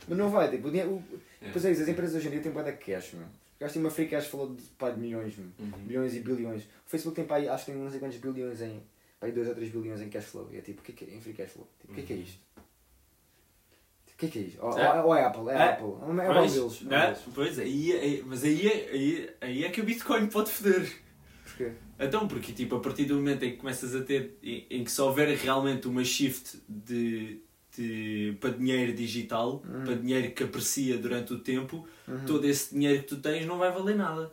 Mas não vai, tipo, o dinheiro. O... É. Depois é isso, as empresas hoje em dia têm bué de cash, meu. Gasto uma free cash falou de, pá, de milhões, meu. Uhum. Milhões e bilhões. O Facebook tem pá, acho que tem não sei quantos bilhões em. Pá, 2 ou 3 bilhões em cash flow. E é tipo, o que é que é? Em free cash flow. Tipo, o que é que é Uhum. isto? O que é que é isto? Ou, É. ou, ou é Apple, é, É. Apple. É o Mas, Apple deles. é o não, deles. pois, aí, aí, mas aí, é- aí, aí é que o Bitcoin pode foder. Porquê? Então, porque tipo, a partir do momento em que começas a ter, em, em que se houver realmente uma shift de, de, para dinheiro digital, Uhum. para dinheiro que aprecia durante o tempo, Uhum. todo esse dinheiro que tu tens não vai valer nada.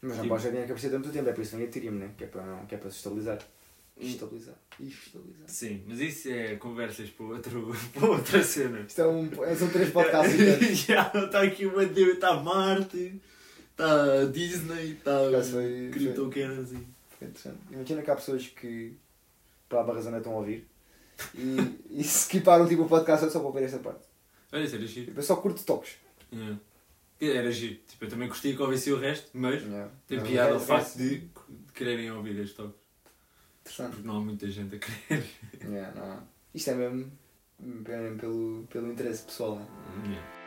Mas não Tipo- podes ter dinheiro que precisa tanto tempo, é por isso que vem Ethereum, né? Que é para, não, que é para se estabilizar. Estabilizar. Estabilizar. Sim, mas isso é conversas para, outro, <laughs> para outra cena. Isto é um, é- são três podcasts. <laughs> Já, está aqui uma deu, está Marte, está Disney, está CryptoCurrency. Foi interessante. Imagina que há pessoas que, por alguma razão, não estão a ouvir e, <laughs> e skiparam tipo, o podcast só para ouvir esta parte. Olha, isso era giro. Tipo, eu só curto toques. Yeah. Era giro. Tipo, eu também gostei que ouvisse o resto, mas Yeah. tem Não, piada é- o facto de, de quererem ouvir este toque. Interessante. Porque não há muita gente a querer. Yeah, não. Isto é mesmo, mesmo pelo, pelo interesse pessoal, né? Yeah.